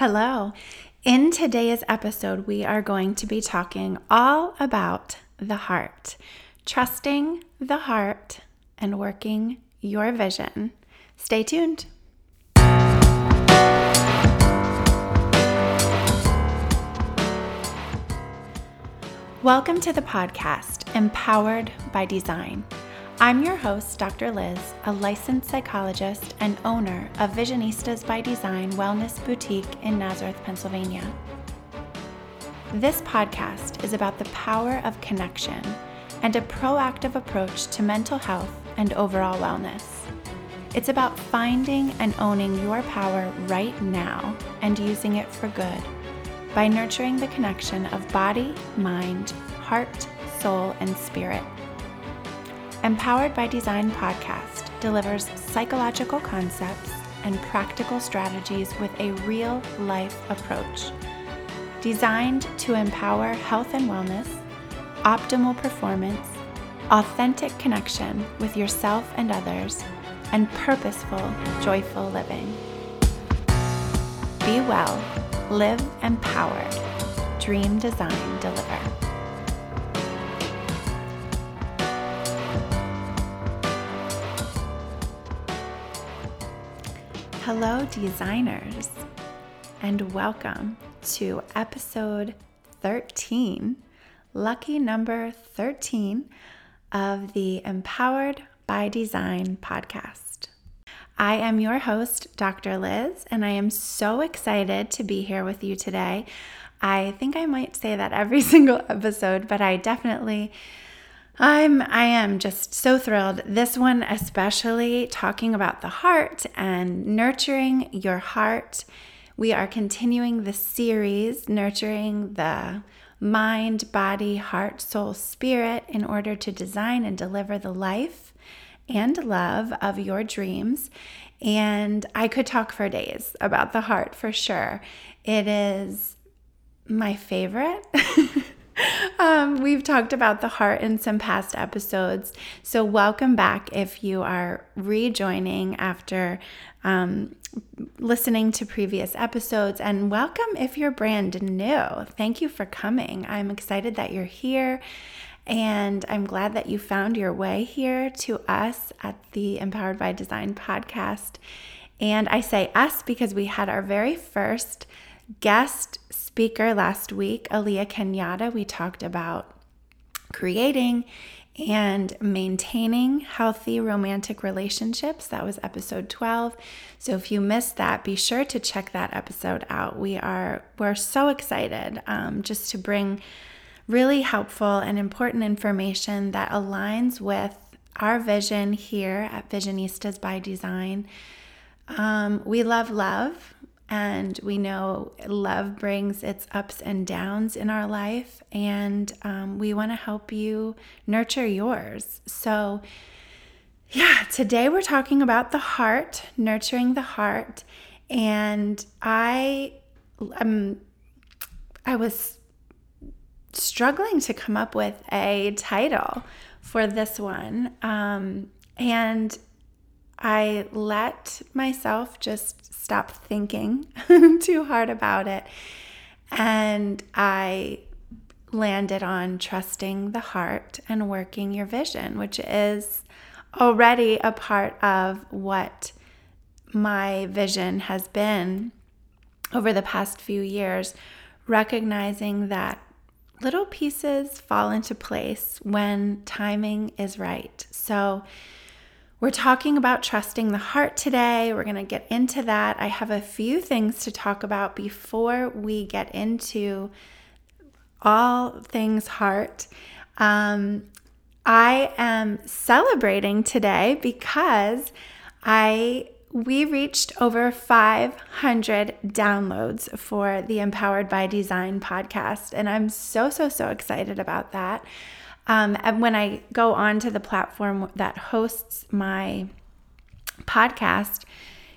Hello. In today's episode, we are going to be talking all about the heart, trusting the heart, and working your vision. Stay tuned. Welcome to the podcast, Empowered by Design. I'm your host, Dr. Lyz, a licensed psychologist and owner of Visionistas by Design Wellness Boutique in Nazareth, Pennsylvania. This podcast is about the power of connection and a proactive approach to mental health and overall wellness. It's about finding and owning your power right now and using it for good by nurturing the connection of body, mind, heart, soul, and spirit Empowered by Design podcast delivers psychological concepts and practical strategies with a real life approach. Designed to empower health and wellness, optimal performance, authentic connection with yourself and others, and purposeful, joyful living. Be well, live empowered, dream, design, deliver. Hello, designers, and welcome to episode 13, lucky number 13 of the Empowered by Design podcast. I am your host, Dr. Lyz, and I am so excited to be here with you today. I think I might say that every single episode, but I definitely I'm I am just so thrilled. This one especially talking about the heart and nurturing your heart. We are continuing the series nurturing the mind, body, heart, soul, spirit in order to design and deliver the life and love of your dreams. And I could talk for days about the heart for sure. It is my favorite. um, we've talked about the heart in some past episodes. So, welcome back if you are rejoining after um, listening to previous episodes, and welcome if you're brand new. Thank you for coming. I'm excited that you're here. And I'm glad that you found your way here to us at the Empowered by Design podcast. And I say us because we had our very first guest speaker last week, Aaliyah Kenyatta. We talked about creating and maintaining healthy romantic relationships. That was episode 12. So if you missed that, be sure to check that episode out. We are we're so excited um, just to bring really helpful and important information that aligns with our vision here at Visionistas by Design. Um, we love love. And we know love brings its ups and downs in our life, and um, we want to help you nurture yours. So, yeah, today we're talking about the heart, nurturing the heart. And I, um, I was struggling to come up with a title for this one. Um, and I let myself just stop thinking too hard about it. And I landed on trusting the heart and working your vision, which is already a part of what my vision has been over the past few years, recognizing that little pieces fall into place when timing is right. So, we're talking about trusting the heart today. We're going to get into that. I have a few things to talk about before we get into all things heart. Um, I am celebrating today because I we reached over 500 downloads for the Empowered by Design podcast and I'm so so so excited about that. Um, and when I go on to the platform that hosts my podcast,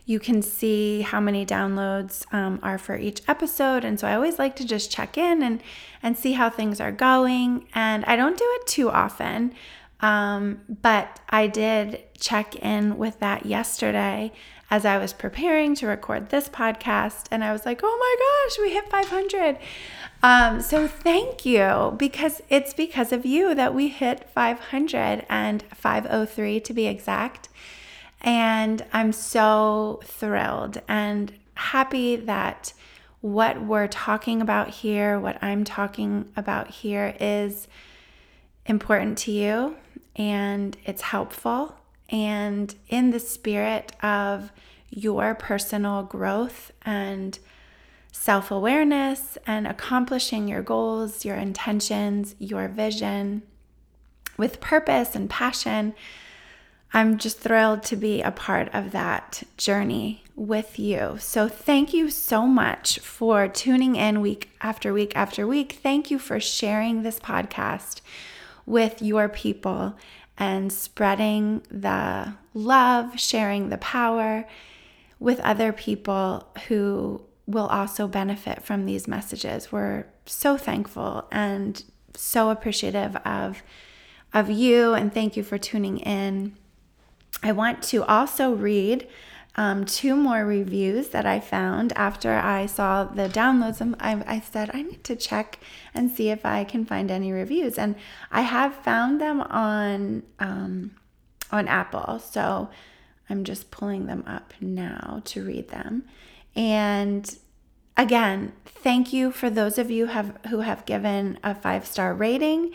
you can see how many downloads um, are for each episode. And so I always like to just check in and, and see how things are going. And I don't do it too often, um, but I did check in with that yesterday as I was preparing to record this podcast, and I was like, oh my gosh, we hit 500. Um, so thank you because it's because of you that we hit 500 and 503 to be exact. And I'm so thrilled and happy that what we're talking about here, what I'm talking about here, is important to you and it's helpful. And in the spirit of your personal growth and self awareness and accomplishing your goals, your intentions, your vision with purpose and passion. I'm just thrilled to be a part of that journey with you. So, thank you so much for tuning in week after week after week. Thank you for sharing this podcast with your people and spreading the love, sharing the power with other people who will also benefit from these messages. We're so thankful and so appreciative of of you and thank you for tuning in. I want to also read um, two more reviews that I found after I saw the downloads. I, I said I need to check and see if I can find any reviews, and I have found them on um, on Apple. So I'm just pulling them up now to read them. And again, thank you for those of you have who have given a five star rating.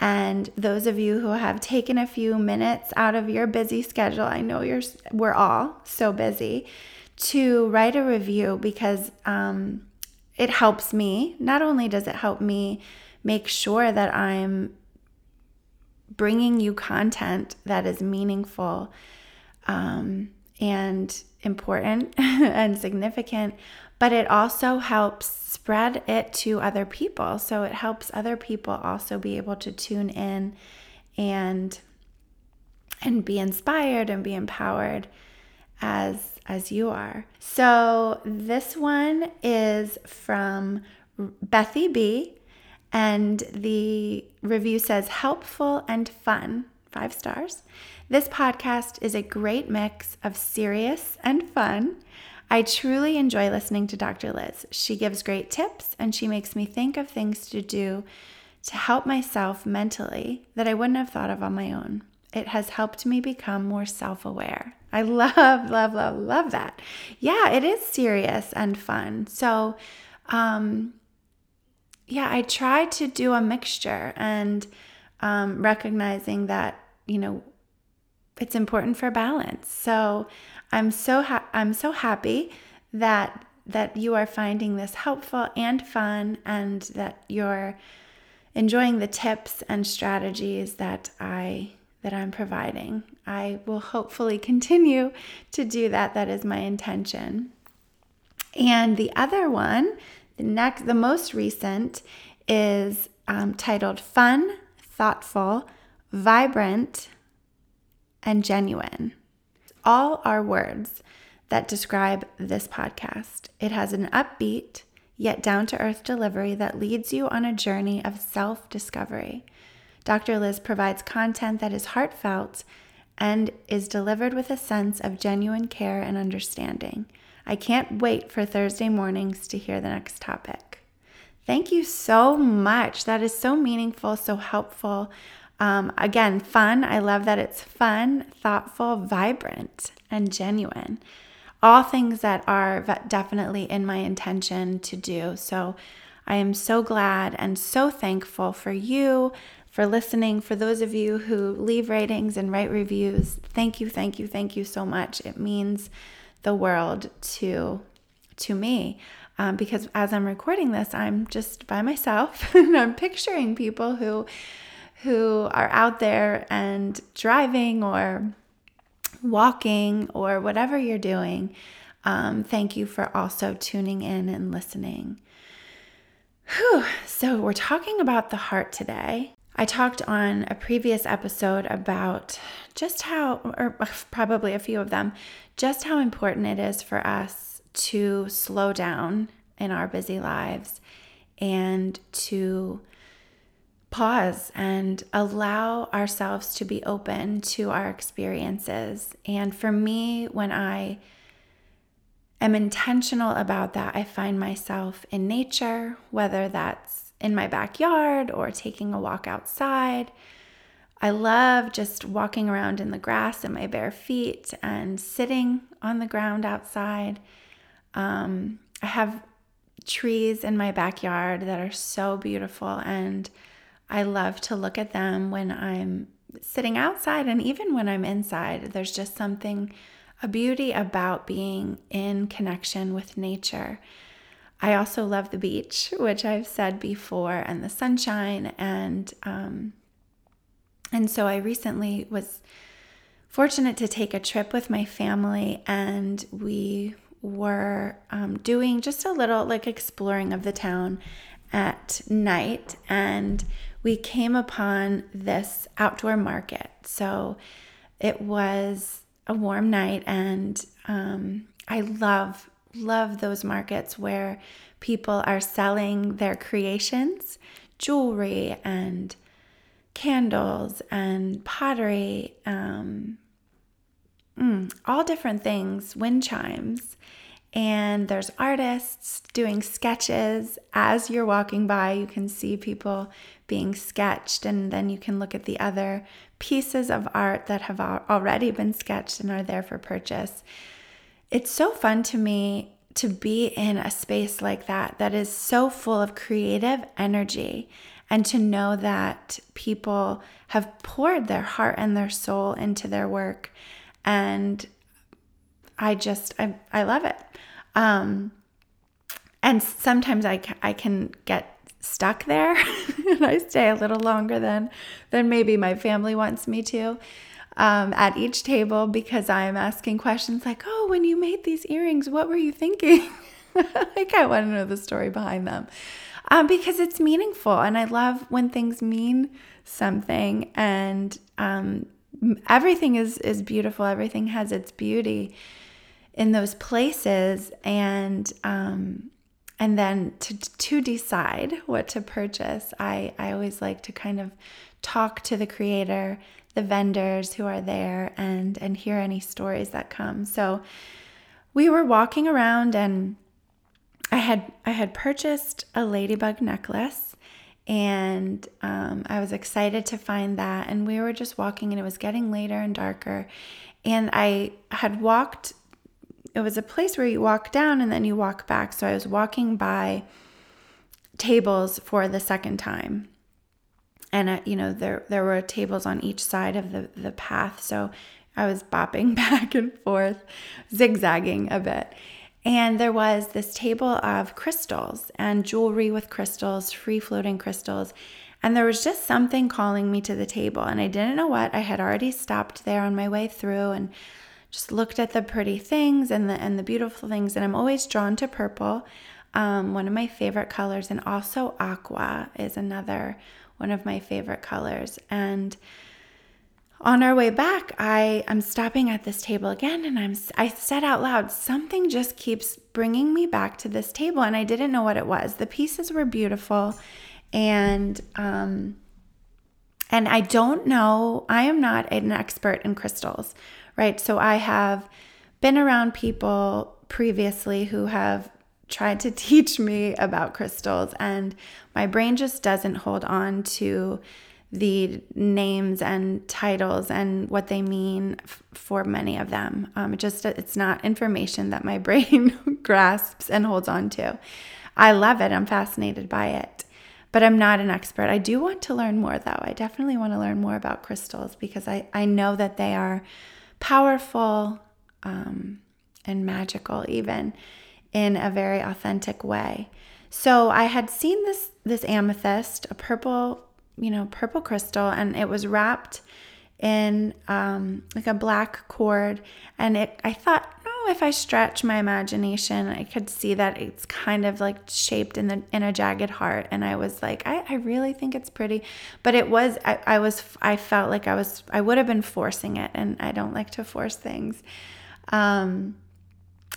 And those of you who have taken a few minutes out of your busy schedule, I know you're we're all so busy, to write a review because um, it helps me. Not only does it help me make sure that I'm bringing you content that is meaningful um, and important and significant, but it also helps spread it to other people. So it helps other people also be able to tune in and and be inspired and be empowered as as you are. So this one is from Bethy B and the review says helpful and fun. 5 stars. This podcast is a great mix of serious and fun. I truly enjoy listening to Dr. Lyz. She gives great tips and she makes me think of things to do to help myself mentally that I wouldn't have thought of on my own. It has helped me become more self aware. I love, love, love, love that. Yeah, it is serious and fun. So, um, yeah, I try to do a mixture and um, recognizing that, you know, it's important for balance. So I'm so ha- I'm so happy that that you are finding this helpful and fun and that you're enjoying the tips and strategies that I that I'm providing. I will hopefully continue to do that. That is my intention. And the other one, the next, the most recent, is um, titled "Fun, Thoughtful, Vibrant, and Genuine." all are words that describe this podcast. It has an upbeat, yet down to earth delivery that leads you on a journey of self discovery. Dr. Lyz provides content that is heartfelt and is delivered with a sense of genuine care and understanding. I can't wait for Thursday mornings to hear the next topic. Thank you so much. That is so meaningful, so helpful. Um, again, fun. I love that it's fun, thoughtful, vibrant, and genuine. All things that are definitely in my intention to do. So I am so glad and so thankful for you for listening. For those of you who leave ratings and write reviews, thank you, thank you, thank you so much. It means the world to to me. Um, because as I'm recording this, I'm just by myself and I'm picturing people who who are out there and driving or walking or whatever you're doing. Um, thank you for also tuning in and listening. Whew. So, we're talking about the heart today. I talked on a previous episode about just how, or probably a few of them, just how important it is for us to slow down in our busy lives and to pause and allow ourselves to be open to our experiences. And for me, when I am intentional about that, I find myself in nature, whether that's in my backyard or taking a walk outside. I love just walking around in the grass in my bare feet and sitting on the ground outside. Um, I have trees in my backyard that are so beautiful, and I love to look at them when I'm sitting outside and even when I'm inside. There's just something, a beauty about being in connection with nature. I also love the beach, which I've said before, and the sunshine. And um, and so I recently was fortunate to take a trip with my family, and we were um, doing just a little like exploring of the town at night, and we came upon this outdoor market. So it was a warm night, and um, I love love those markets where people are selling their creations, jewelry and candles and pottery, um, mm, all different things, wind chimes. And there's artists doing sketches. As you're walking by, you can see people being sketched, and then you can look at the other pieces of art that have already been sketched and are there for purchase. It's so fun to me to be in a space like that that is so full of creative energy and to know that people have poured their heart and their soul into their work and i just i, I love it um, and sometimes I, I can get stuck there and i stay a little longer than than maybe my family wants me to um, at each table because i'm asking questions like oh when you made these earrings what were you thinking like i want to know the story behind them um, because it's meaningful. And I love when things mean something and um, everything is, is beautiful, everything has its beauty in those places. And um, and then to, to decide what to purchase, I, I always like to kind of talk to the creator, the vendors who are there, and, and hear any stories that come. So we were walking around and I had I had purchased a ladybug necklace and um, I was excited to find that. And we were just walking, and it was getting later and darker. And I had walked, it was a place where you walk down and then you walk back. So I was walking by tables for the second time. And, uh, you know, there, there were tables on each side of the, the path. So I was bopping back and forth, zigzagging a bit. And there was this table of crystals and jewelry with crystals, free floating crystals. And there was just something calling me to the table. And I didn't know what. I had already stopped there on my way through and just looked at the pretty things and the and the beautiful things. And I'm always drawn to purple, um, one of my favorite colors, and also aqua is another one of my favorite colors. And on our way back, I am stopping at this table again and I'm I said out loud, something just keeps bringing me back to this table and I didn't know what it was. The pieces were beautiful and um and I don't know, I am not an expert in crystals, right? So I have been around people previously who have tried to teach me about crystals and my brain just doesn't hold on to the names and titles and what they mean f- for many of them. Um, it just it's not information that my brain grasps and holds on to. I love it. I'm fascinated by it, but I'm not an expert. I do want to learn more though. I definitely want to learn more about crystals because I I know that they are powerful um, and magical even in a very authentic way. So I had seen this this amethyst, a purple you know, purple crystal, and it was wrapped in um, like a black cord. And it, I thought, if I stretch my imagination, I could see that it's kind of like shaped in the in a jagged heart. And I was like, I, I really think it's pretty, but it was. I, I was. I felt like I was. I would have been forcing it, and I don't like to force things. Um,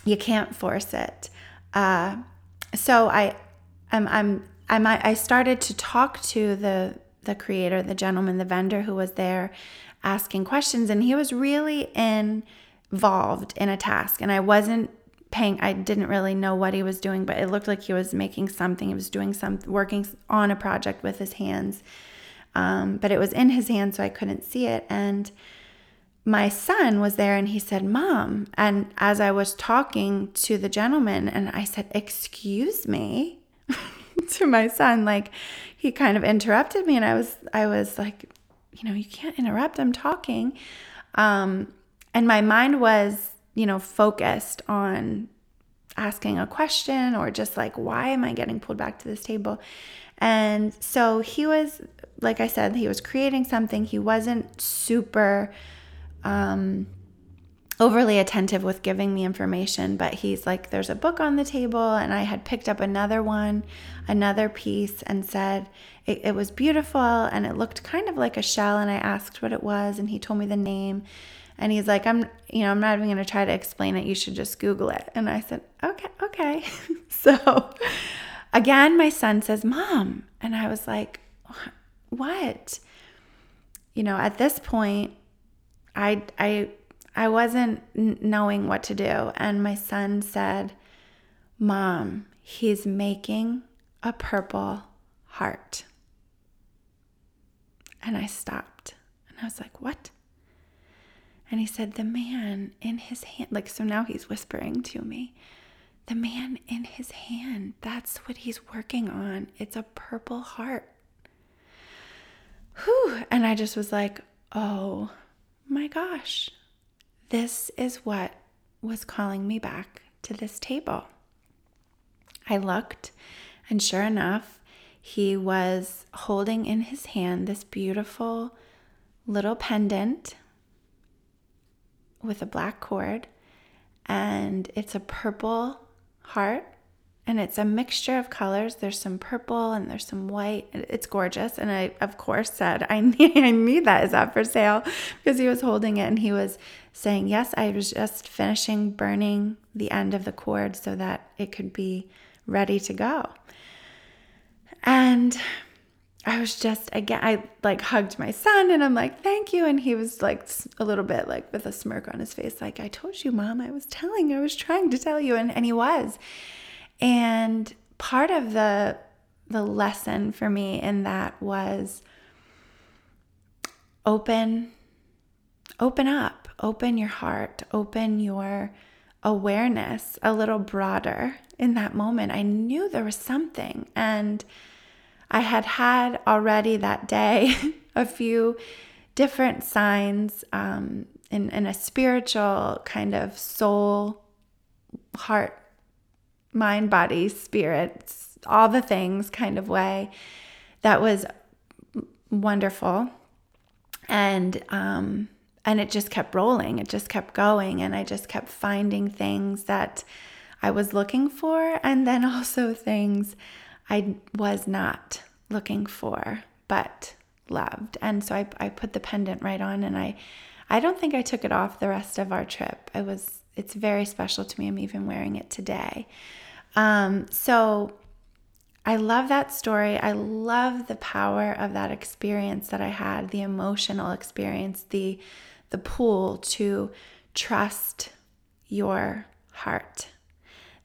you can't force it. Uh, so I, I'm, I'm, I'm, I started to talk to the the creator, the gentleman, the vendor who was there asking questions, and he was really involved in a task. And I wasn't paying I didn't really know what he was doing, but it looked like he was making something. He was doing some working on a project with his hands. Um, but it was in his hand, so I couldn't see it. And my son was there and he said, Mom. And as I was talking to the gentleman, and I said, Excuse me to my son, like he kind of interrupted me, and I was, I was like, you know, you can't interrupt, I'm talking. Um, and my mind was, you know, focused on asking a question or just like, why am I getting pulled back to this table? And so he was, like I said, he was creating something. He wasn't super um, overly attentive with giving me information, but he's like, there's a book on the table. And I had picked up another one, another piece, and said, it, it was beautiful and it looked kind of like a shell. And I asked what it was, and he told me the name. And he's like, I'm, you know, I'm not even going to try to explain it. You should just Google it. And I said, okay, okay. so again, my son says, Mom. And I was like, what? You know, at this point, I, I, I wasn't knowing what to do. And my son said, Mom, he's making a purple heart. And I stopped and I was like, What? And he said, The man in his hand, like, so now he's whispering to me, the man in his hand, that's what he's working on. It's a purple heart. Whew. And I just was like, Oh my gosh, this is what was calling me back to this table. I looked, and sure enough, he was holding in his hand this beautiful little pendant with a black cord, and it's a purple heart and it's a mixture of colors. There's some purple and there's some white. It's gorgeous. And I, of course, said, I need, I need that. Is that for sale? Because he was holding it and he was saying, Yes, I was just finishing burning the end of the cord so that it could be ready to go. And I was just again, I like hugged my son and I'm like, thank you. And he was like a little bit like with a smirk on his face, like, I told you, mom, I was telling, I was trying to tell you. And, and he was. And part of the the lesson for me in that was open open up, open your heart, open your awareness a little broader in that moment. I knew there was something and I had had already that day a few different signs um, in, in a spiritual kind of soul, heart, mind, body, spirit, all the things kind of way that was wonderful. And, um, and it just kept rolling. It just kept going. And I just kept finding things that I was looking for, and then also things I was not looking for, but loved. And so I, I put the pendant right on and I I don't think I took it off the rest of our trip. It was it's very special to me. I'm even wearing it today. Um, so I love that story. I love the power of that experience that I had, the emotional experience, the the pull to trust your heart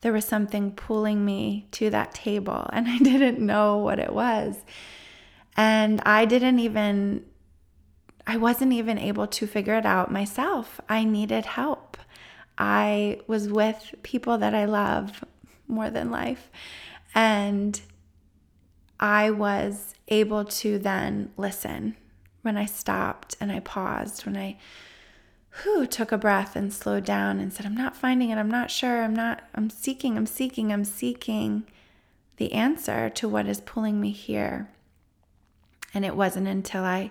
there was something pulling me to that table and I didn't know what it was. And I didn't even, I wasn't even able to figure it out myself. I needed help. I was with people that I love more than life. And I was able to then listen when I stopped and I paused, when I who took a breath and slowed down and said, I'm not finding it. I'm not sure. I'm not, I'm seeking, I'm seeking, I'm seeking the answer to what is pulling me here. And it wasn't until I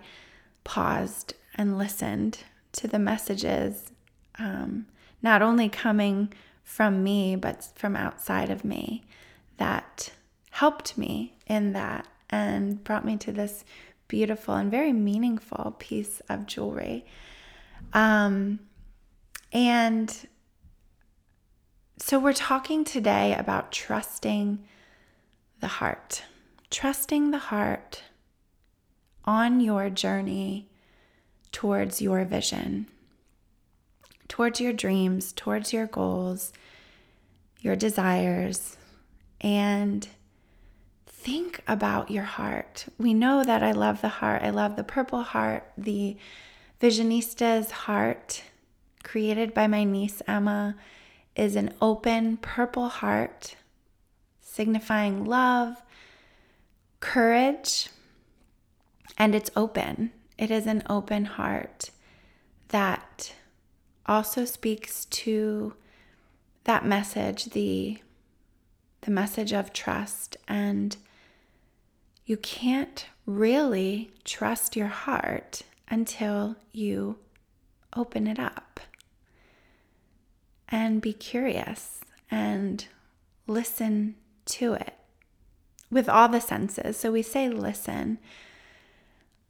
paused and listened to the messages, um, not only coming from me, but from outside of me, that helped me in that and brought me to this beautiful and very meaningful piece of jewelry. Um, and so we're talking today about trusting the heart, trusting the heart on your journey towards your vision, towards your dreams, towards your goals, your desires, and think about your heart. We know that I love the heart. I love the purple heart, the Visionista's heart, created by my niece Emma, is an open purple heart signifying love, courage, and it's open. It is an open heart that also speaks to that message, the the message of trust and you can't really trust your heart until you open it up and be curious and listen to it with all the senses. So we say listen,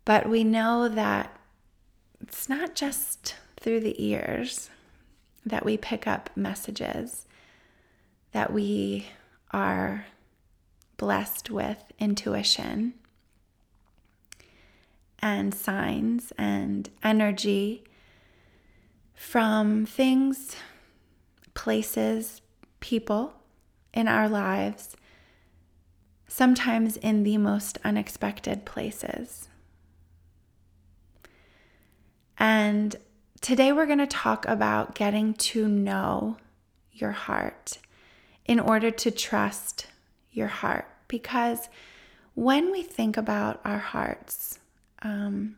but we know that it's not just through the ears that we pick up messages, that we are blessed with intuition and signs and energy from things, places, people in our lives, sometimes in the most unexpected places. And today we're going to talk about getting to know your heart in order to trust your heart. Because when we think about our hearts, um,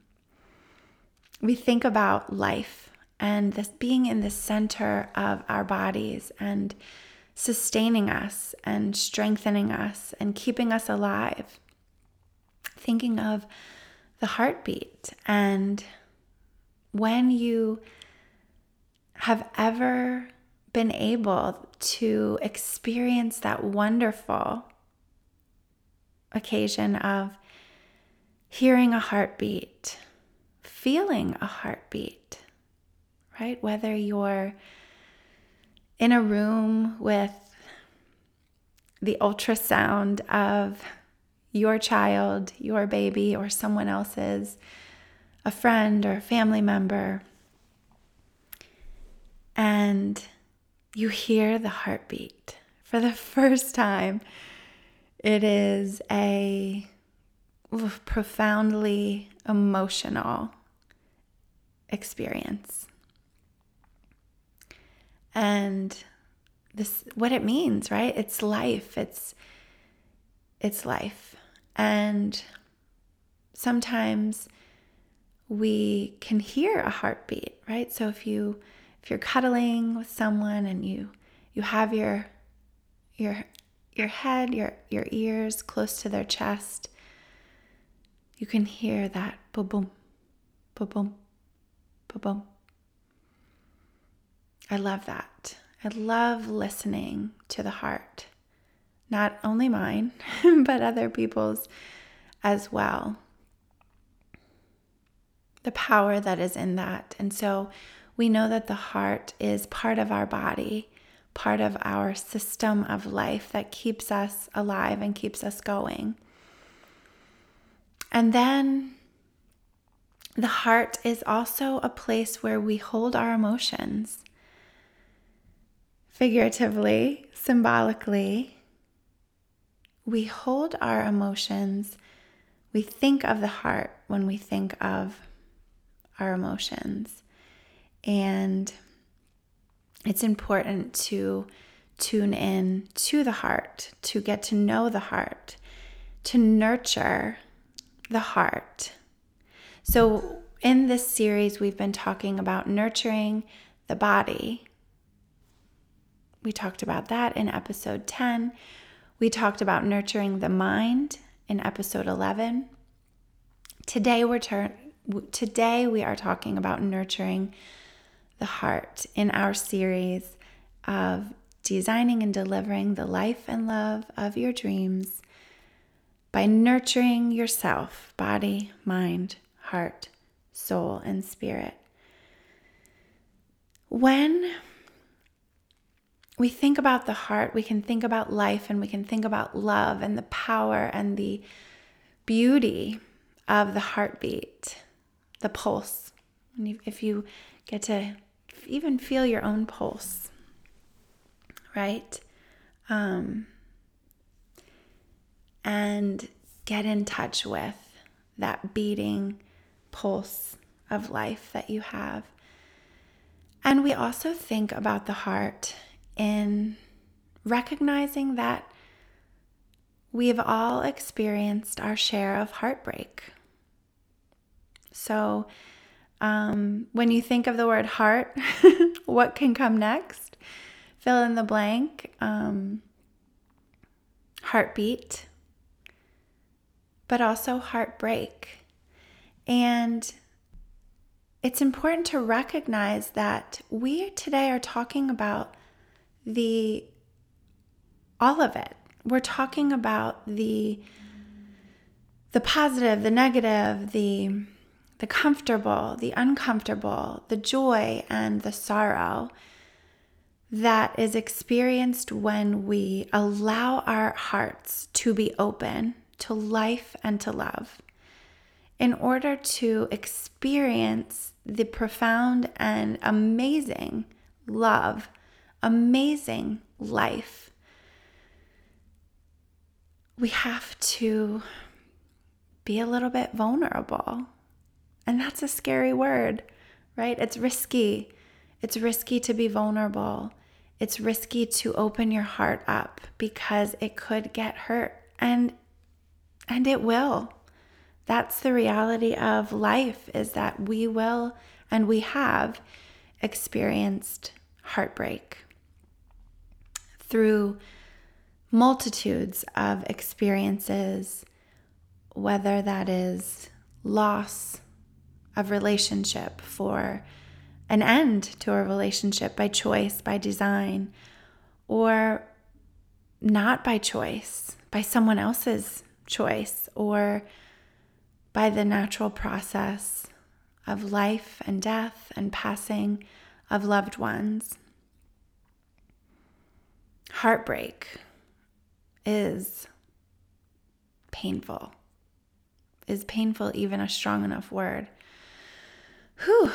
we think about life and this being in the center of our bodies and sustaining us and strengthening us and keeping us alive. Thinking of the heartbeat and when you have ever been able to experience that wonderful occasion of hearing a heartbeat, feeling a heartbeat, right? Whether you're in a room with the ultrasound of your child, your baby, or someone else's, a friend or a family member, and you hear the heartbeat for the first time. It is a profoundly emotional experience. And this what it means, right? It's life. It's it's life. And sometimes we can hear a heartbeat, right? So if you if you're cuddling with someone and you you have your your your head, your your ears close to their chest, you can hear that boom boom, boom boom, boom. I love that. I love listening to the heart, not only mine, but other people's as well. The power that is in that. And so we know that the heart is part of our body, part of our system of life that keeps us alive and keeps us going. And then the heart is also a place where we hold our emotions. Figuratively, symbolically, we hold our emotions. We think of the heart when we think of our emotions. And it's important to tune in to the heart, to get to know the heart, to nurture the heart. So, in this series, we've been talking about nurturing the body. We talked about that in episode 10. We talked about nurturing the mind in episode 11. Today we're tur- today we are talking about nurturing the heart in our series of designing and delivering the life and love of your dreams by nurturing yourself body, mind, heart, soul, and spirit. When we think about the heart, we can think about life and we can think about love and the power and the beauty of the heartbeat, the pulse. And if you get to even feel your own pulse, right? Um, and get in touch with that beating pulse of life that you have. And we also think about the heart in recognizing that we've all experienced our share of heartbreak. So, um, when you think of the word heart, what can come next? Fill in the blank. Um, heartbeat, but also heartbreak. And it's important to recognize that we today are talking about the all of it. We're talking about the the positive, the negative, the the comfortable, the uncomfortable, the joy and the sorrow that is experienced when we allow our hearts to be open to life and to love in order to experience the profound and amazing love, amazing life, we have to be a little bit vulnerable. And that's a scary word, right? It's risky. It's risky to be vulnerable. It's risky to open your heart up because it could get hurt and and it will. That's the reality of life is that we will and we have experienced heartbreak through multitudes of experiences, whether that is loss of relationship for an end to a relationship by choice, by design, or not by choice, by someone else's choice, or by the natural process of life and death and passing of loved ones. Heartbreak is painful. Is painful even a strong enough word? Whew,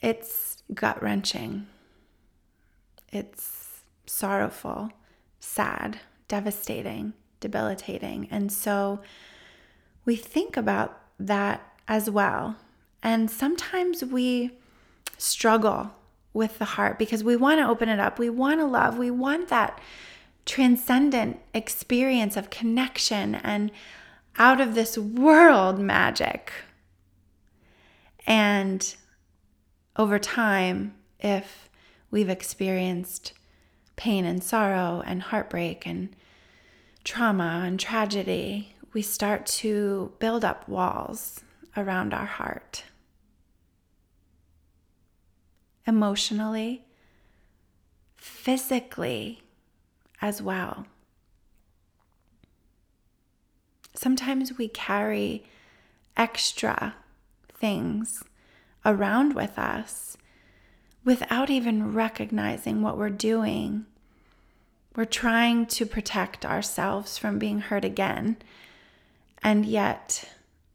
it's gut wrenching. It's sorrowful, sad, devastating, debilitating. And so we think about that as well. And sometimes we struggle with the heart because we want to open it up. We want to love. We want that transcendent experience of connection and out of this world magic. And over time, if we've experienced pain and sorrow and heartbreak and trauma and tragedy, we start to build up walls around our heart. Emotionally, physically, as well. Sometimes we carry extra things around with us without even recognizing what we're doing. We're trying to protect ourselves from being hurt again. And yet,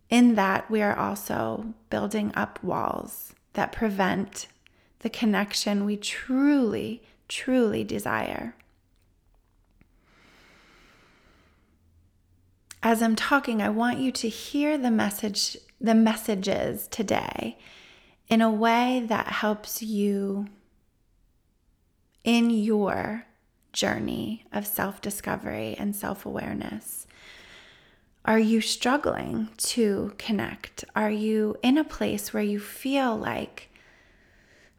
in that, we are also building up walls that prevent the connection we truly, truly desire. As I'm talking, I want you to hear the message, the messages today in a way that helps you in your journey of self discovery and self awareness. Are you struggling to connect? Are you in a place where you feel like,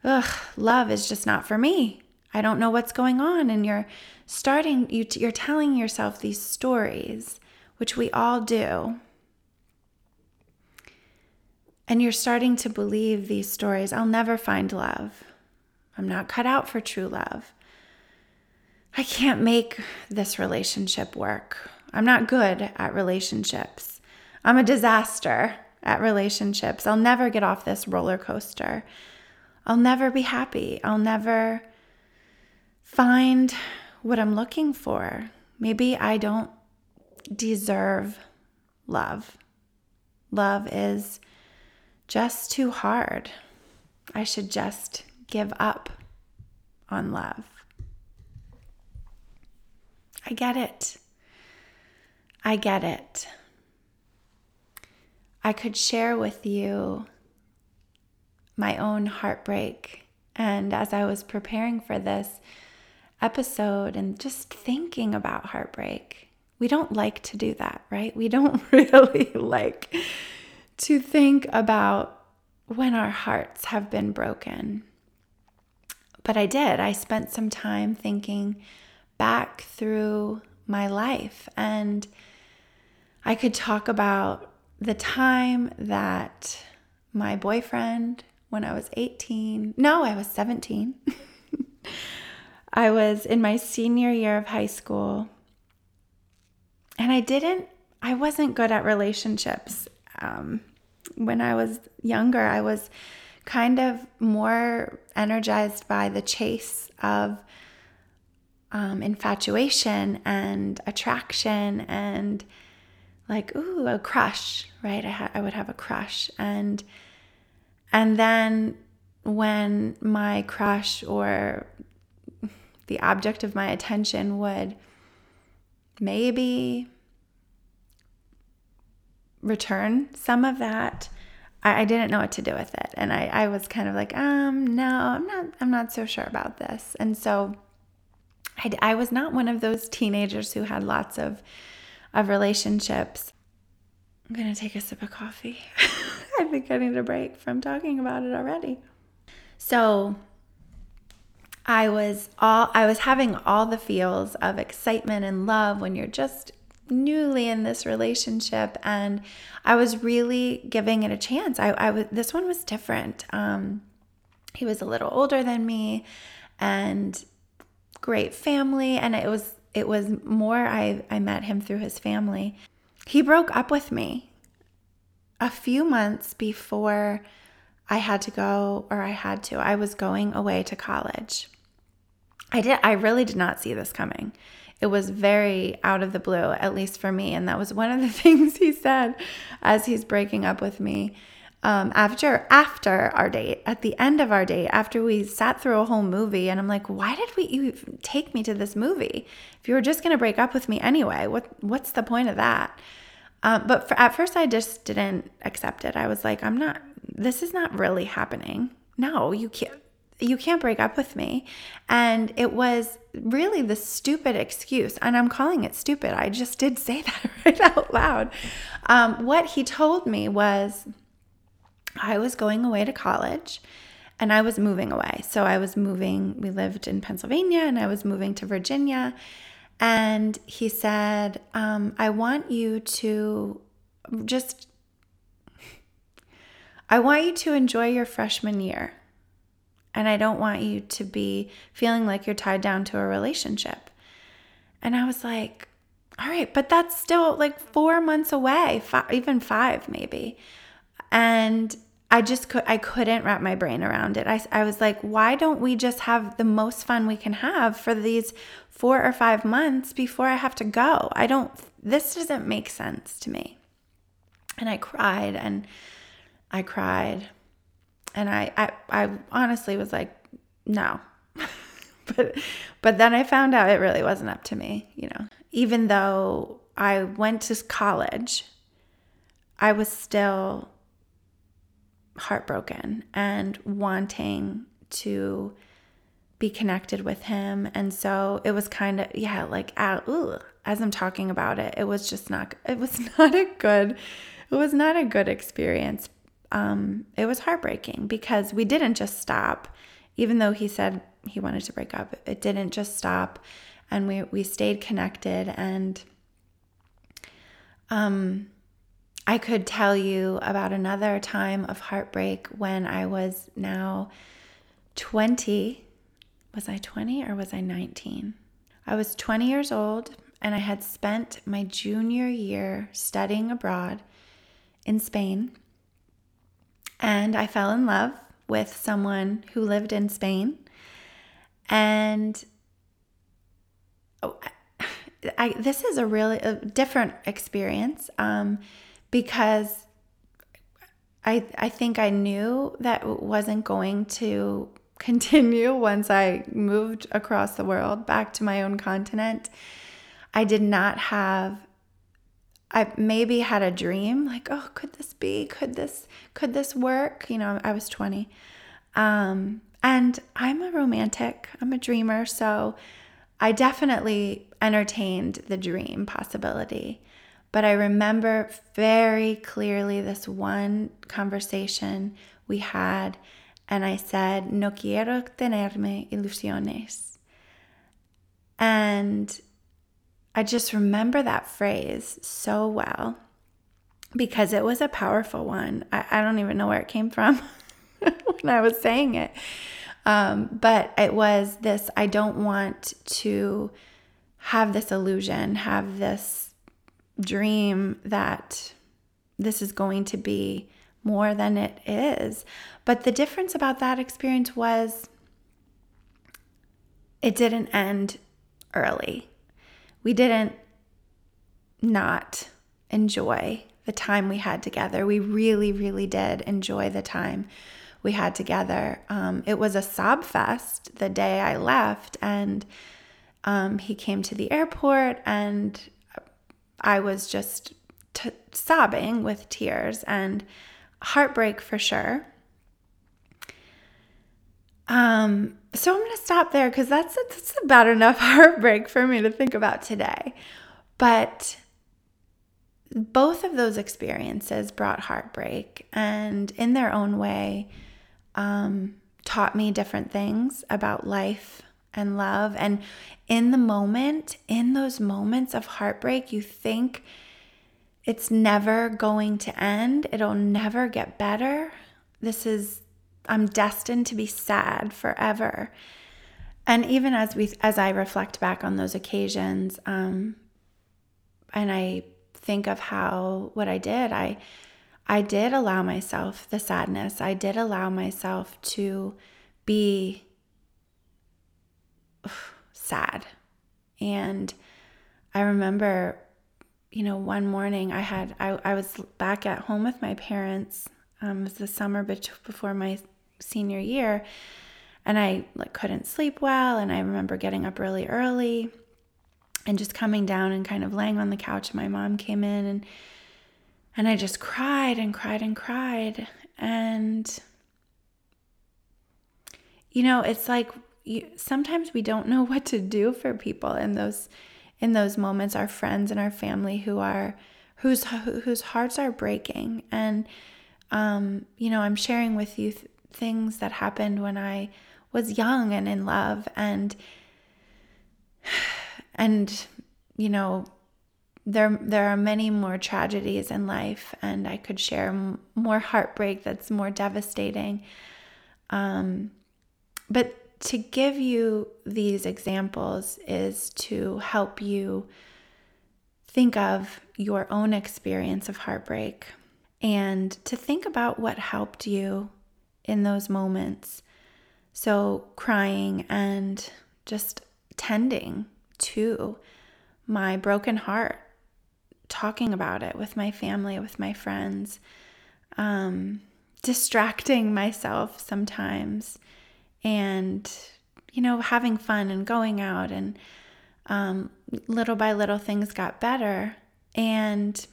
ugh, love is just not for me? I don't know what's going on. And you're starting, you, you're telling yourself these stories, which we all do. And you're starting to believe these stories I'll never find love. I'm not cut out for true love. I can't make this relationship work. I'm not good at relationships. I'm a disaster at relationships. I'll never get off this roller coaster. I'll never be happy. I'll never find what I'm looking for. Maybe I don't deserve love. Love is just too hard. I should just give up on love. I get it. I get it. I could share with you my own heartbreak. And as I was preparing for this episode and just thinking about heartbreak, we don't like to do that, right? We don't really like to think about when our hearts have been broken. But I did. I spent some time thinking back through my life. And I could talk about the time that my boyfriend, when I was 18, no, I was 17, I was in my senior year of high school. And I didn't, I wasn't good at relationships. Um, when I was younger, I was kind of more energized by the chase of um, infatuation and attraction and like ooh a crush right? I, ha- I would have a crush. And and then when my crush or the object of my attention would maybe return some of that I, I didn't know what to do with it. And I, I was kind of like um no i'm not i'm not so sure about this. And so I, I was not one of those teenagers who had lots of of relationships i'm gonna take a sip of coffee i think i need a break from talking about it already so I was all I was having all the feels of excitement and love when you're just newly in this relationship and I was really giving it a chance. I, I was this one was different. Um, he was a little older than me and great family and it was it was more I, I met him through his family. He broke up with me a few months before I had to go or I had to. I was going away to college. I did I really did not see this coming it was very out of the blue, at least for me. And that was one of the things he said as he's breaking up with me. Um, after after our date, at the end of our date, after we sat through a whole movie, and I'm like, why did we you take me to this movie? If you were just gonna break up with me anyway, what what's the point of that? Um, but for, at first, I just didn't accept it. I was like, I'm not. This is not really happening. No, you can't you can't break up with me. And it was really the stupid excuse. And I'm calling it stupid. I just did say that right out loud. Um, what he told me was I was going away to college and I was moving away. So I was moving, we lived in Pennsylvania and I was moving to Virginia. And he said, um, I want you to just, I want you to enjoy your freshman year. And I don't want you to be feeling like you're tied down to a relationship. And I was like, all right, but that's still like four months away, five, even five maybe. And I just could I couldn't wrap my brain around it. I, I was like, why don't we just have the most fun we can have for these four or five months before I have to go? I don't this doesn't make sense to me. And I cried and I cried and I, I, I honestly was like, no. but but then I found out it really wasn't up to me, you know. Even though I went to college, I was still heartbroken and wanting to be connected with him. And so it was kind of, yeah, like, uh, ooh, as I'm talking about it, it was just not, it was not a good, it was not a good experience um, it was heartbreaking because we didn't just stop, even though he said he wanted to break up. It didn't just stop, and we we stayed connected. And um, I could tell you about another time of heartbreak when I was now twenty. Was I twenty or was I nineteen? I was twenty years old, and I had spent my junior year studying abroad in Spain and I fell in love with someone who lived in Spain. And oh, I, this is a really a different experience um, because I, I think I knew that wasn't going to continue once I moved across the world back to my own continent. I did not have I maybe had a dream like, oh, could this be? Could this could this work? You know, I was 20. Um, and I'm a romantic. I'm a dreamer, so I definitely entertained the dream possibility. But I remember very clearly this one conversation we had, and I said, No quiero tenerme ilusiones. And I just remember that phrase so well because it was a powerful one. I, I don't even know where it came from when I was saying it. Um, but it was this I don't want to have this illusion, have this dream that this is going to be more than it is. But the difference about that experience was it didn't end early. We didn't not enjoy the time we had together. We really, really did enjoy the time we had together. Um, it was a sob fest the day I left, and um, he came to the airport, and I was just t- sobbing with tears and heartbreak for sure. Um, so I'm going to stop there because that's that's about enough heartbreak for me to think about today. But both of those experiences brought heartbreak, and in their own way, um, taught me different things about life and love. And in the moment, in those moments of heartbreak, you think it's never going to end, it'll never get better. This is, I'm destined to be sad forever. And even as we, as I reflect back on those occasions, um, and I think of how what I did, I I did allow myself the sadness. I did allow myself to be sad. And I remember, you know, one morning I had, I, I was back at home with my parents. Um, it was the summer before my senior year. And I like couldn't sleep well. And I remember getting up really early and just coming down and kind of laying on the couch. My mom came in and and I just cried and cried and cried. And, you know, it's like you, sometimes we don't know what to do for people in those in those moments. Our friends and our family who are whose whose hearts are breaking. And um, you know i'm sharing with you th- things that happened when i was young and in love. And and you know there there are many more tragedies in life and i could share m- more heartbreak that's more devastating. Um, but to give you these examples is to help you think of your own experience of heartbreak and to think about what helped you in those moments. So crying and just tending to my broken heart talking about it with my family, with my friends, um, distracting myself sometimes, and, you know, having fun and going out. And um, little by little, things got better. And,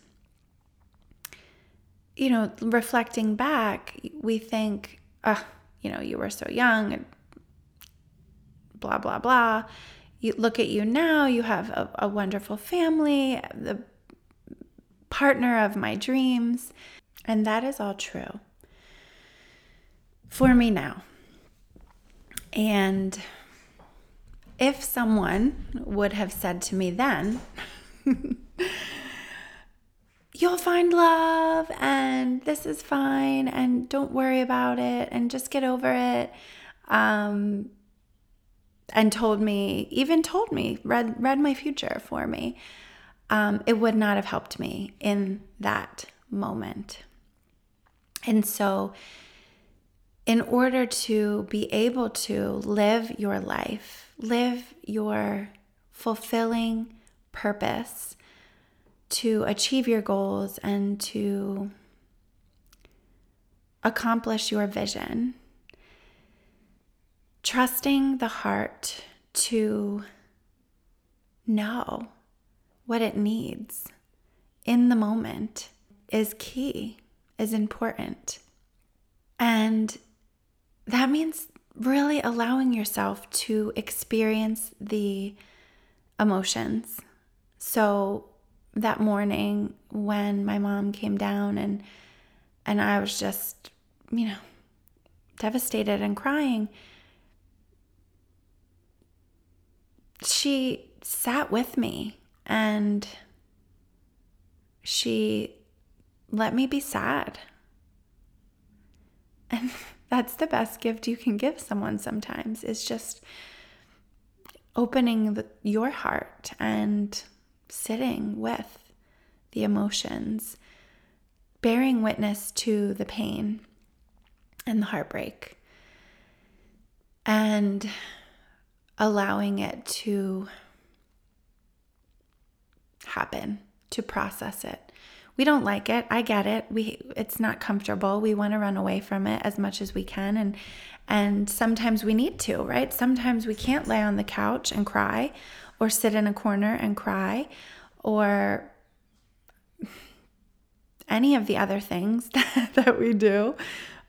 you know, reflecting back, we think, oh, you know, you were so young and blah, blah, blah. You look at you now, you have a, a wonderful family, the partner of my dreams. And that is all true for me now. And if someone would have said to me then, you'll find love and this is fine and don't worry about it and just get over it. Um, and told me, even told me, read read my future for me um, it would not have helped me in that moment. And so, in order to be able to live your life, live your fulfilling purpose, to achieve your goals and to accomplish your vision, trusting the heart to know what it needs in the moment is key, is important. And that means really allowing yourself to experience the emotions. So that morning when my mom came down and and I was just, you know, devastated and crying, she sat with me and she let me be sad. And that's the best gift you can give someone sometimes is just opening the, your heart and sitting with the emotions, bearing witness to the pain and the heartbreak, and allowing it to happen, to process it. We don't like it. I get it. We it's not comfortable. We want to run away from it as much as we can and and sometimes we need to, right? Sometimes we can't lay on the couch and cry or sit in a corner and cry or any of the other things that, that we do.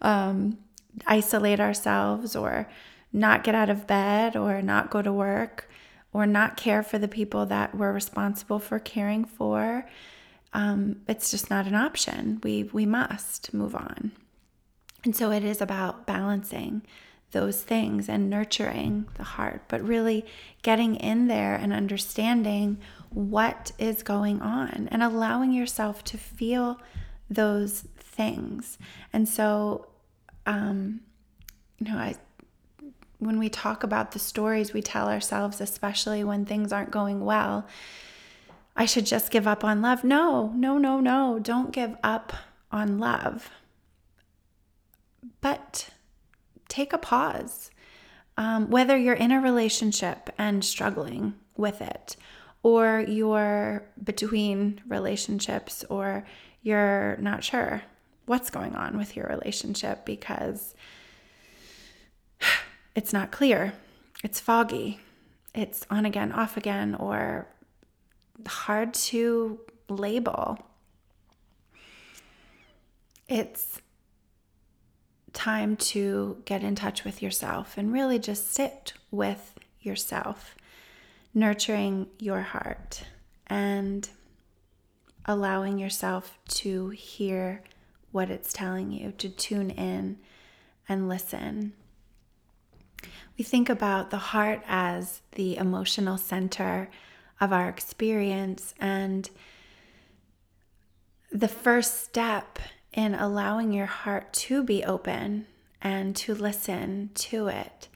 Um, isolate ourselves or not get out of bed or not go to work or not care for the people that we're responsible for caring for. Um, it's just not an option. We, we must move on. And so it is about balancing those things and nurturing the heart, but really getting in there and understanding what is going on and allowing yourself to feel those things. And so, um, you know, I, when we talk about the stories we tell ourselves, especially when things aren't going well, I should just give up on love. No, no, no, no. Don't give up on love. But take a pause. Um, whether you're in a relationship and struggling with it, or you're between relationships, or you're not sure what's going on with your relationship because it's not clear, it's foggy, it's on again, off again, or hard to label. It's time to get in touch with yourself and really just sit with yourself, nurturing your heart and allowing yourself to hear what it's telling you, to tune in and listen. We think about the heart as the emotional center of our experience, and the first step in allowing your heart to be open and to listen to it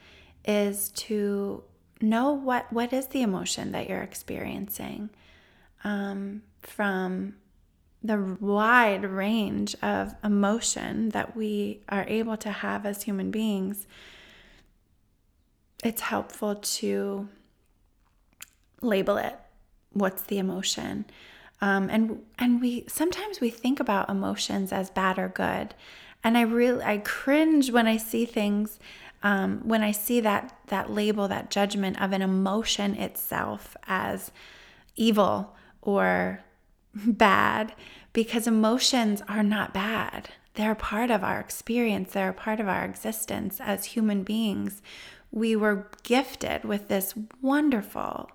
is to know what what is the emotion that you're experiencing um, from the wide range of emotion that we are able to have as human beings. It's helpful to label it what's the emotion um, and and we sometimes we think about emotions as bad or good, and I really I cringe when I see things um, when I see that that label that judgment of an emotion itself as evil or bad because emotions are not bad. They're part of our experience, they're part of our existence as human beings. We were gifted with this wonderful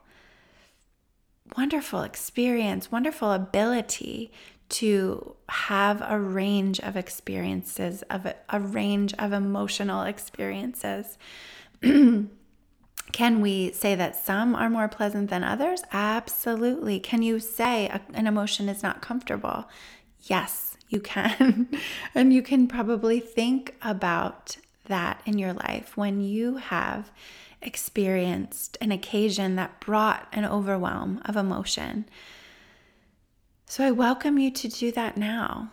wonderful experience, wonderful ability to have a range of experiences, of a, a range of emotional experiences. Can we say that some are more pleasant than others? Absolutely. Can you say a, an emotion is not comfortable? Yes, you can. and you can probably think about that in your life when you have experienced an occasion that brought an overwhelm of emotion. So I welcome you to do that now.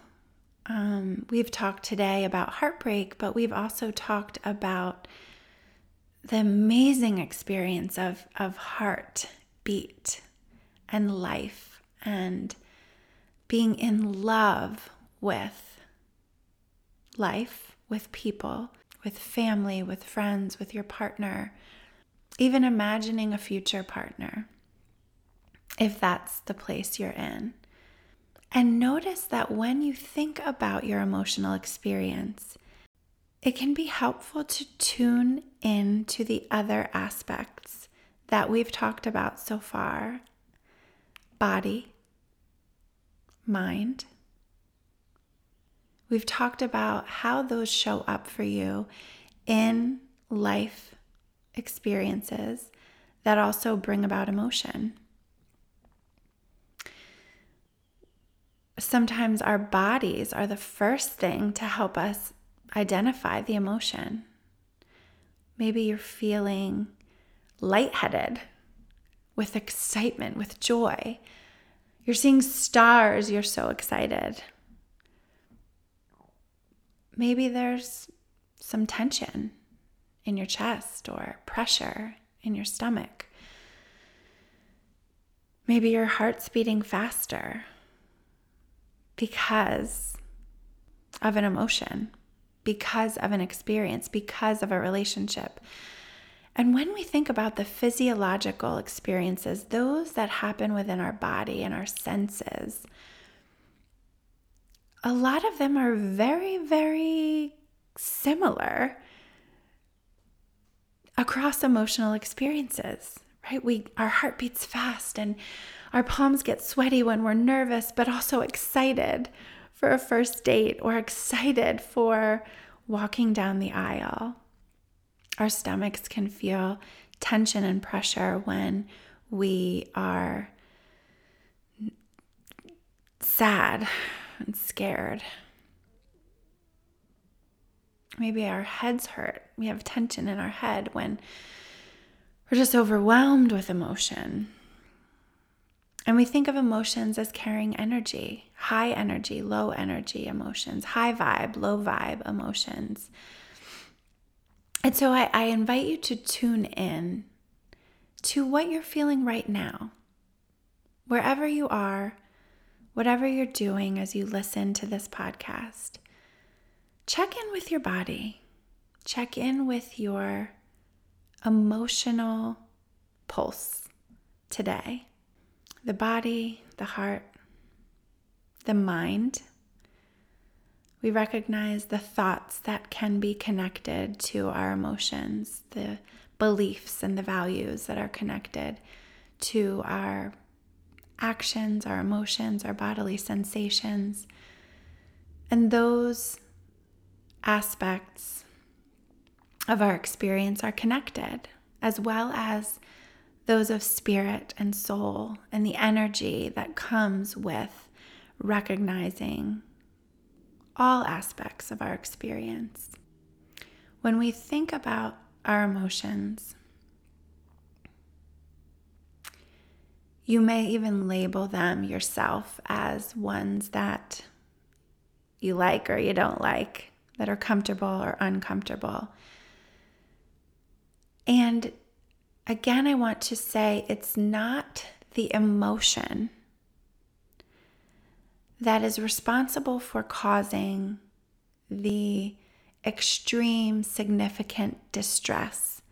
Um, we've talked today about heartbreak, but we've also talked about the amazing experience of, of heart beat and life and being in love with life, with people, with family, with friends, with your partner, even imagining a future partner. if that's the place you're in. And notice that when you think about your emotional experience, it can be helpful to tune in to the other aspects that we've talked about so far body, mind. We've talked about how those show up for you in life experiences that also bring about emotion. Sometimes our bodies are the first thing to help us identify the emotion. Maybe you're feeling lightheaded with excitement, with joy. You're seeing stars, you're so excited. Maybe there's some tension in your chest or pressure in your stomach. Maybe your heart's beating faster because of an emotion, because of an experience, because of a relationship. And when we think about the physiological experiences, those that happen within our body and our senses, a lot of them are very, very similar across emotional experiences, right? We our heart beats fast and our palms get sweaty when we're nervous, but also excited for a first date or excited for walking down the aisle. Our stomachs can feel tension and pressure when we are sad and scared. Maybe our heads hurt. We have tension in our head when we're just overwhelmed with emotion. And we think of emotions as carrying energy high energy, low energy emotions, high vibe, low vibe emotions. And so I, I, invite you to tune in to what you're feeling right now. Wherever you are, whatever you're doing as you listen to this podcast, check in with your body, check in with your emotional pulse today the body, the heart, the mind. We recognize the thoughts that can be connected to our emotions, the beliefs and the values that are connected to our actions, our emotions, our bodily sensations. And those aspects of our experience are connected, as well as those of spirit and soul and the energy that comes with recognizing all aspects of our experience. When we think about our emotions, you may even label them yourself as ones that you like or you don't like, that are comfortable or uncomfortable. And again, I want to say it's not the emotion that is responsible for causing the extreme, significant distress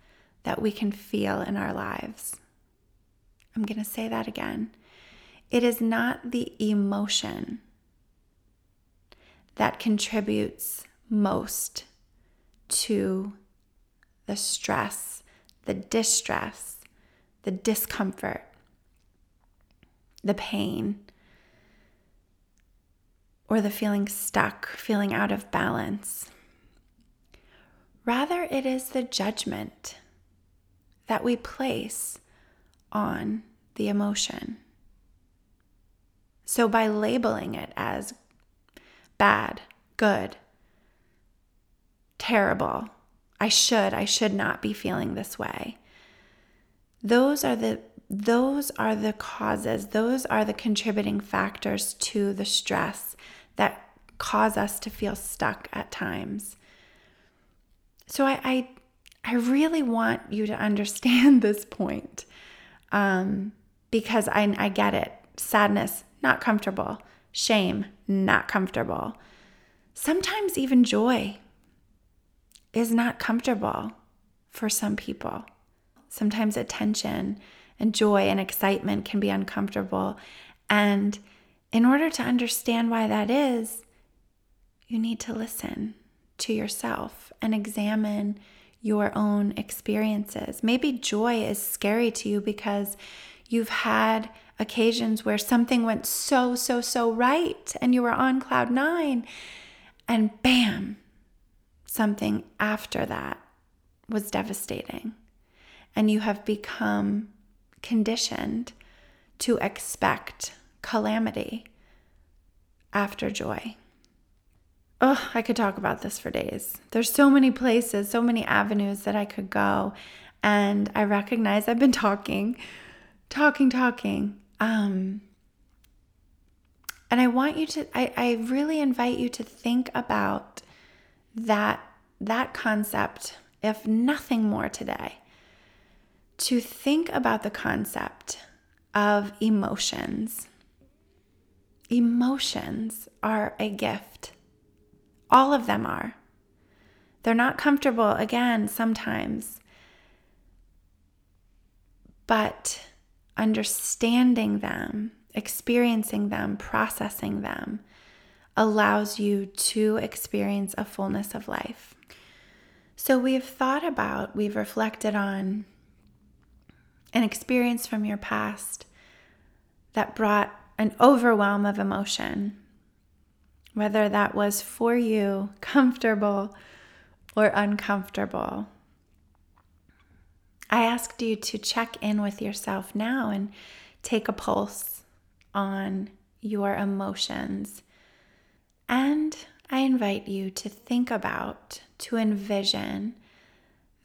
that we can feel in our lives. I'm going to say that again. It is not the emotion that contributes most to the stress the distress, the discomfort, the pain, or the feeling stuck, feeling out of balance. Rather, it is the judgment that we place on the emotion. So, by labeling it as bad, good, terrible, I should, I should not be feeling this way. Those are the those are the causes, those are the contributing factors to the stress that cause us to feel stuck at times. So I I, I really want you to understand this point. Um, because I, I get it. Sadness, not comfortable. Shame, not comfortable. Sometimes even joy, is not comfortable for some people. Sometimes attention and joy and excitement can be uncomfortable. And in order to understand why that is, you need to listen to yourself and examine your own experiences. Maybe joy is scary to you because you've had occasions where something went so, so, so right and you were on cloud nine, and bam, something after that was devastating. And you have become conditioned to expect calamity after joy. Oh, I could talk about this for days. There's so many places, so many avenues that I could go. And I recognize I've been talking, talking, talking. Um, and I want you to, I, I really invite you to think about that, that concept, if nothing more today, to think about the concept of emotions. Emotions are a gift all of them are. They're not comfortable, again, sometimes. But understanding them, experiencing them, processing them allows you to experience a fullness of life. So we've thought about, we've reflected on an experience from your past that brought an overwhelm of emotion whether that was for you comfortable or uncomfortable. I asked you to check in with yourself now and take a pulse on your emotions. And I invite you to think about, to envision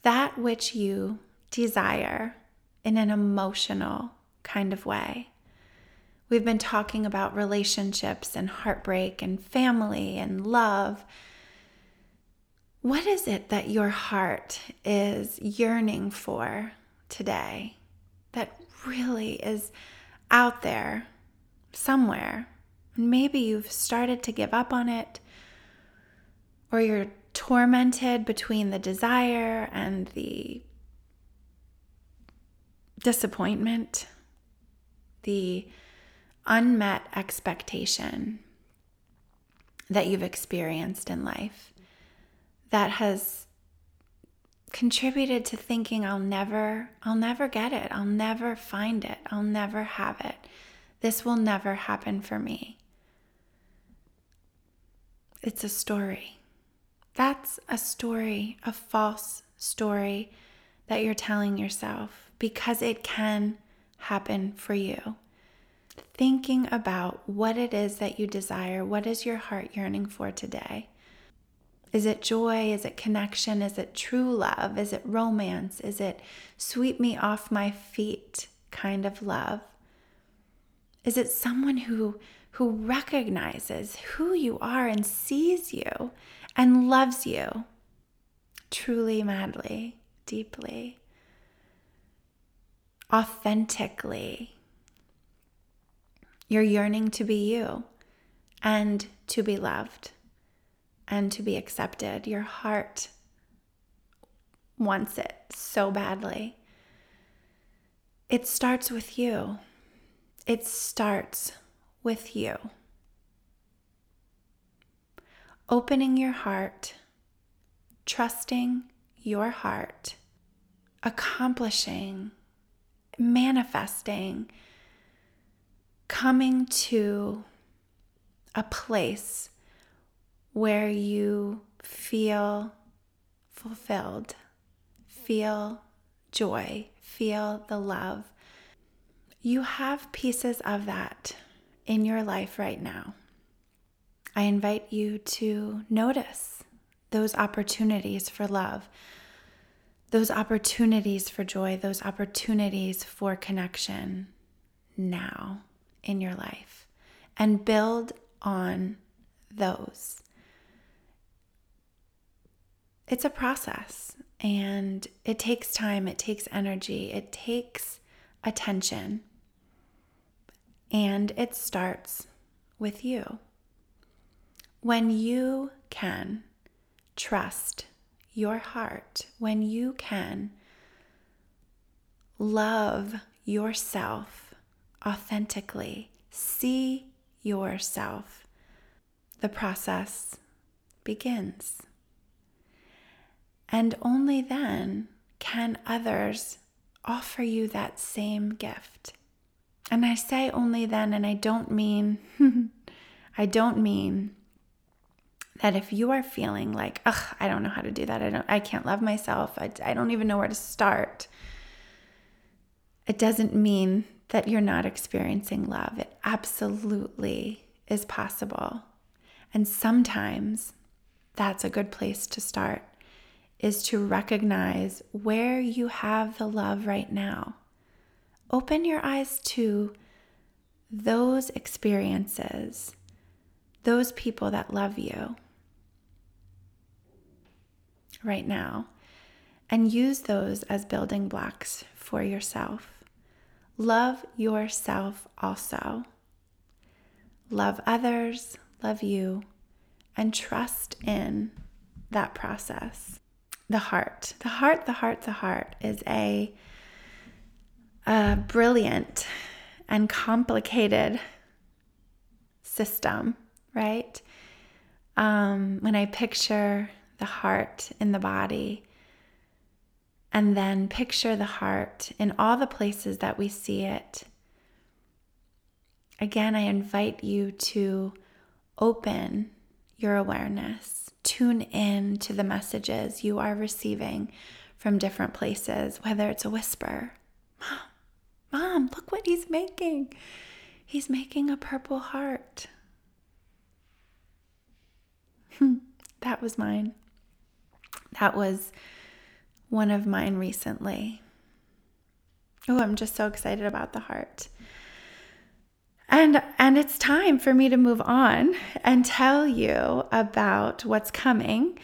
that which you desire in an emotional kind of way. We've been talking about relationships and heartbreak and family and love. What is it that your heart is yearning for today that really is out there somewhere? Maybe you've started to give up on it, or you're tormented between the desire and the disappointment, the unmet expectation that you've experienced in life that has contributed to thinking I'll never I'll never get it. I'll never find it. I'll never have it. This will never happen for me. It's a story. That's a story, a false story that you're telling yourself because it can happen for you thinking about what it is that you desire. What is your heart yearning for today? Is it joy? Is it connection? Is it true love? Is it romance? Is it sweep me off my feet kind of love? Is it someone who who recognizes who you are and sees you and loves you truly, madly, deeply, authentically? You're yearning to be you and to be loved and to be accepted. Your heart wants it so badly. It starts with you. It starts with you. Opening your heart, trusting your heart, accomplishing, manifesting coming to a place where you feel fulfilled, feel joy, feel the love. You have pieces of that in your life right now. I invite you to notice those opportunities for love, those opportunities for joy, those opportunities for connection now in your life and build on those. It's a process and it takes time, it takes energy, it takes attention. And it starts with you. When you can trust your heart, when you can love yourself authentically, see yourself, the process begins. And only then can others offer you that same gift. And I say only then, and I don't mean, I don't mean that if you are feeling like, ugh, I don't know how to do that, I don't, I can't love myself, I, I don't even know where to start, it doesn't mean that you're not experiencing love. It absolutely is possible. And sometimes that's a good place to start is to recognize where you have the love right now. Open your eyes to those experiences, those people that love you right now, and use those as building blocks for yourself. Love yourself also. Love others, love you, and trust in that process. The heart, the heart, the heart, the heart is a, a brilliant and complicated system, right? Um, when I picture the heart in the body, and then picture the heart in all the places that we see it. Again, I invite you to open your awareness, tune in to the messages you are receiving from different places, whether it's a whisper Mom, Mom, look what he's making. He's making a purple heart. Hmm, that was mine. That was one of mine recently. Oh, I'm just so excited about the heart. And and it's time for me to move on and tell you about what's coming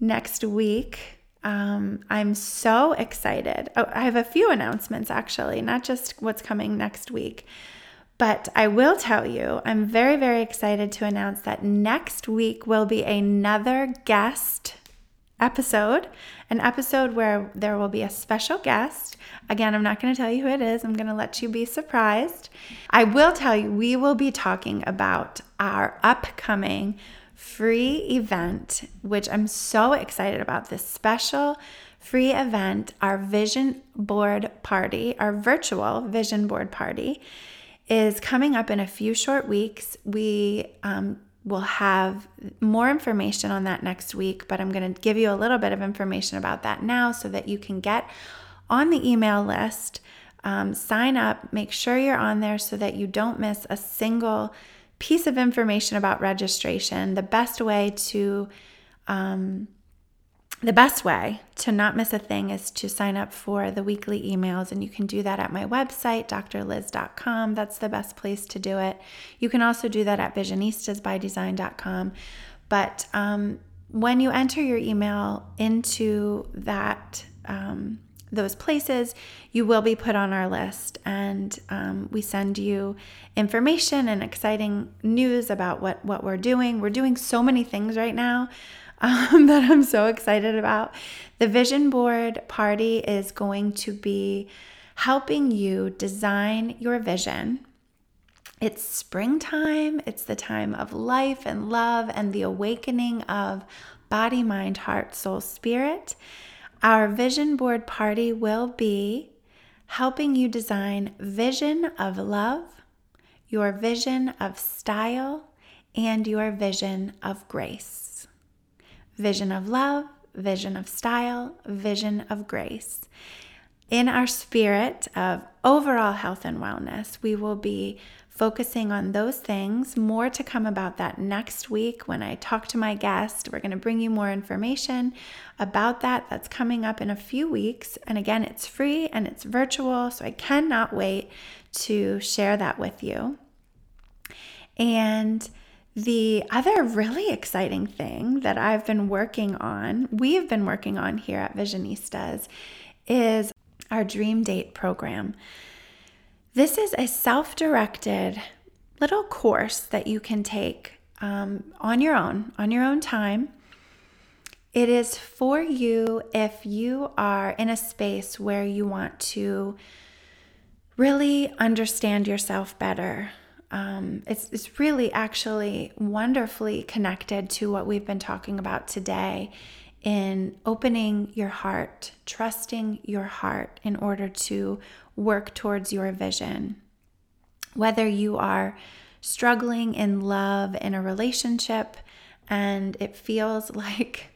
next week. Um, I'm so excited. Oh, I have a few announcements actually, not just what's coming next week. But I will tell you, I'm very, very excited to announce that next week will be another guest episode, an episode where there will be a special guest. Again, I'm not going to tell you who it is, I'm going to let you be surprised. I will tell you, we will be talking about our upcoming free event, which I'm so excited about this special free event, our vision board party, our virtual vision board party. Is coming up in a few short weeks. We um, We'll have more information on that next week, but I'm going to give you a little bit of information about that now so that you can get on the email list, um, sign up, make sure you're on there so that you don't miss a single piece of information about registration. The best way to um, the best way to not miss a thing is to sign up for the weekly emails, and you can do that at my website, drlyz.com. That's the best place to do it. You can also do that at visionistasbydesign.com. But um, when you enter your email into that, um, those places, you will be put on our list, and um, we send you information and exciting news about what what we're doing. We're doing so many things right now um, that I'm so excited about. The vision board party is going to be helping you design your vision. It's springtime, it's the time of life and love and the awakening of body, mind, heart, soul, spirit. Our vision board party will be helping you design vision of love, your vision of style, and your vision of grace vision of love, vision of style, vision of grace. In our spirit of overall health and wellness, we will be focusing on those things. More to come about that next week when I talk to my guest. We're going to bring you more information about that. That's coming up in a few weeks. And again, it's free and it's virtual, so I cannot wait to share that with you. And the other really exciting thing that I've been working on, we've been working on here at Visionistas, is our Dream Date program. This is a self directed little course that you can take um, on your own, on your own time. It is for you if you are in a space where you want to really understand yourself better. Um, it's, it's really actually wonderfully connected to what we've been talking about today in opening your heart, trusting your heart in order to work towards your vision. Whether you are struggling in love in a relationship and it feels like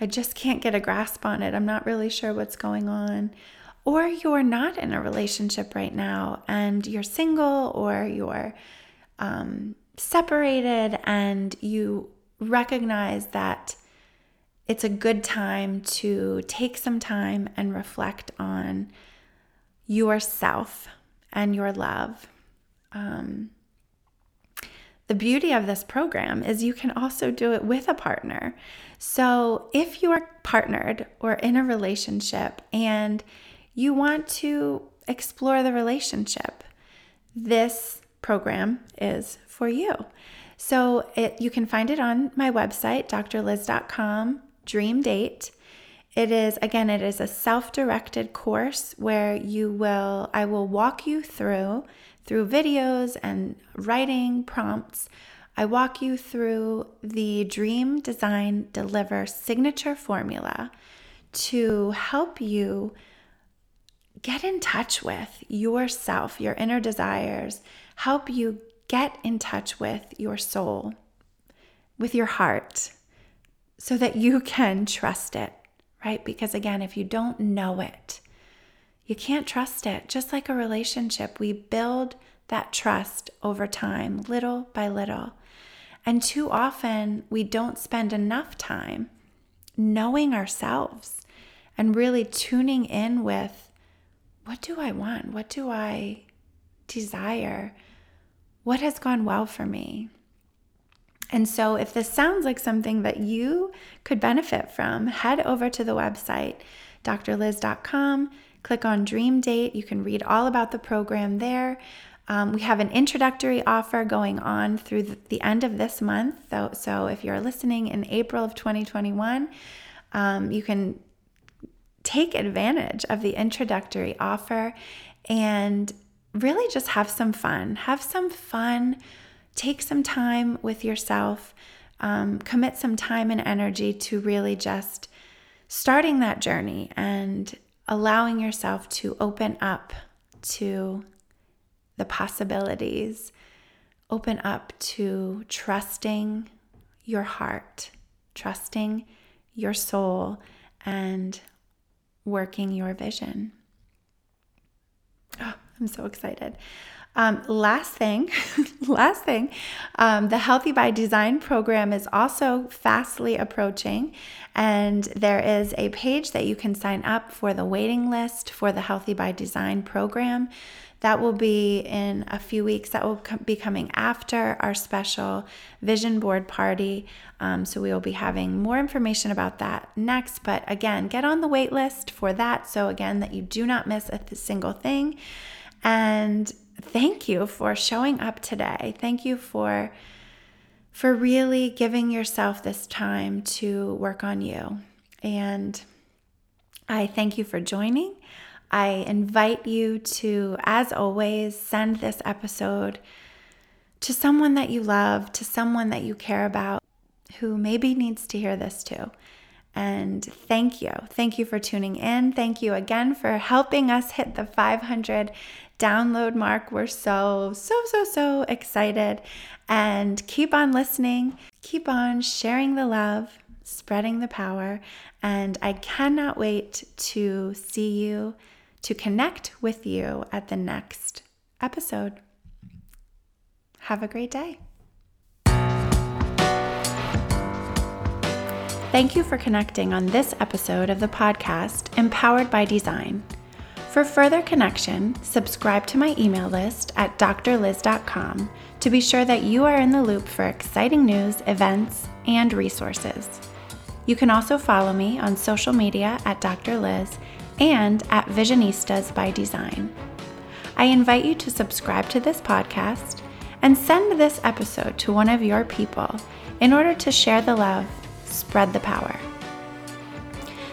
I just can't get a grasp on it, I'm not really sure what's going on. Or you're not in a relationship right now and you're single or you're um, separated and you recognize that it's a good time to take some time and reflect on yourself and your love. Um, the beauty of this program is you can also do it with a partner. So, if you are partnered or in a relationship and you want to explore the relationship, this program is for you. So, it, you can find it on my website, drlyz.com Dream Date. It is, again, it is a self directed course where you will, I will walk you through, through videos and writing prompts. I walk you through the Dream Design Deliver signature formula to help you get in touch with yourself, your inner desires, help you get in touch with your soul, with your heart, so that you can trust it, right? Because again, if you don't know it, you can't trust it. Just like a relationship, we build that trust over time, little by little. And too often, we don't spend enough time knowing ourselves and really tuning in with what do I want? What do I desire? What has gone well for me? And so, if this sounds like something that you could benefit from, head over to the website, drlyz.com, click on Dream Date. You can read all about the program there. Um, we have an introductory offer going on through the, end of this month. So, so, if you're listening in April of 2021, um, you can take advantage of the introductory offer and really just have some fun. Have some fun take some time with yourself, um, commit some time and energy to really just starting that journey and allowing yourself to open up to the possibilities, open up to trusting your heart, trusting your soul, and working your vision. Oh, I'm so excited. Um, last thing, last thing, um, the Healthy by Design program is also fastly approaching, and there is a page that you can sign up for the waiting list for the Healthy by Design program. That will be in a few weeks. That will be coming after our special vision board party. Um, so we will be having more information about that next. But again, get on the wait list for that. So again, that you do not miss a single thing. And thank you for showing up today. Thank you for for really giving yourself this time to work on you. And I thank you for joining. I invite you to, as always, send this episode to someone that you love, to someone that you care about who maybe needs to hear this too. And thank you. Thank you for tuning in. Thank you again for helping us hit the 500 download mark. We're so, so, so, so excited. And keep on listening, keep on sharing the love, spreading the power. And I cannot wait to see you, to connect with you at the next episode. Have a great day. Thank you for connecting on this episode of the podcast, Empowered by Design. For further connection, subscribe to my email list at drlyz.com to be sure that you are in the loop for exciting news, events, and resources. You can also follow me on social media at Dr. Lyz and at Visionistas by Design. I invite you to subscribe to this podcast and send this episode to one of your people in order to share the love, spread the power.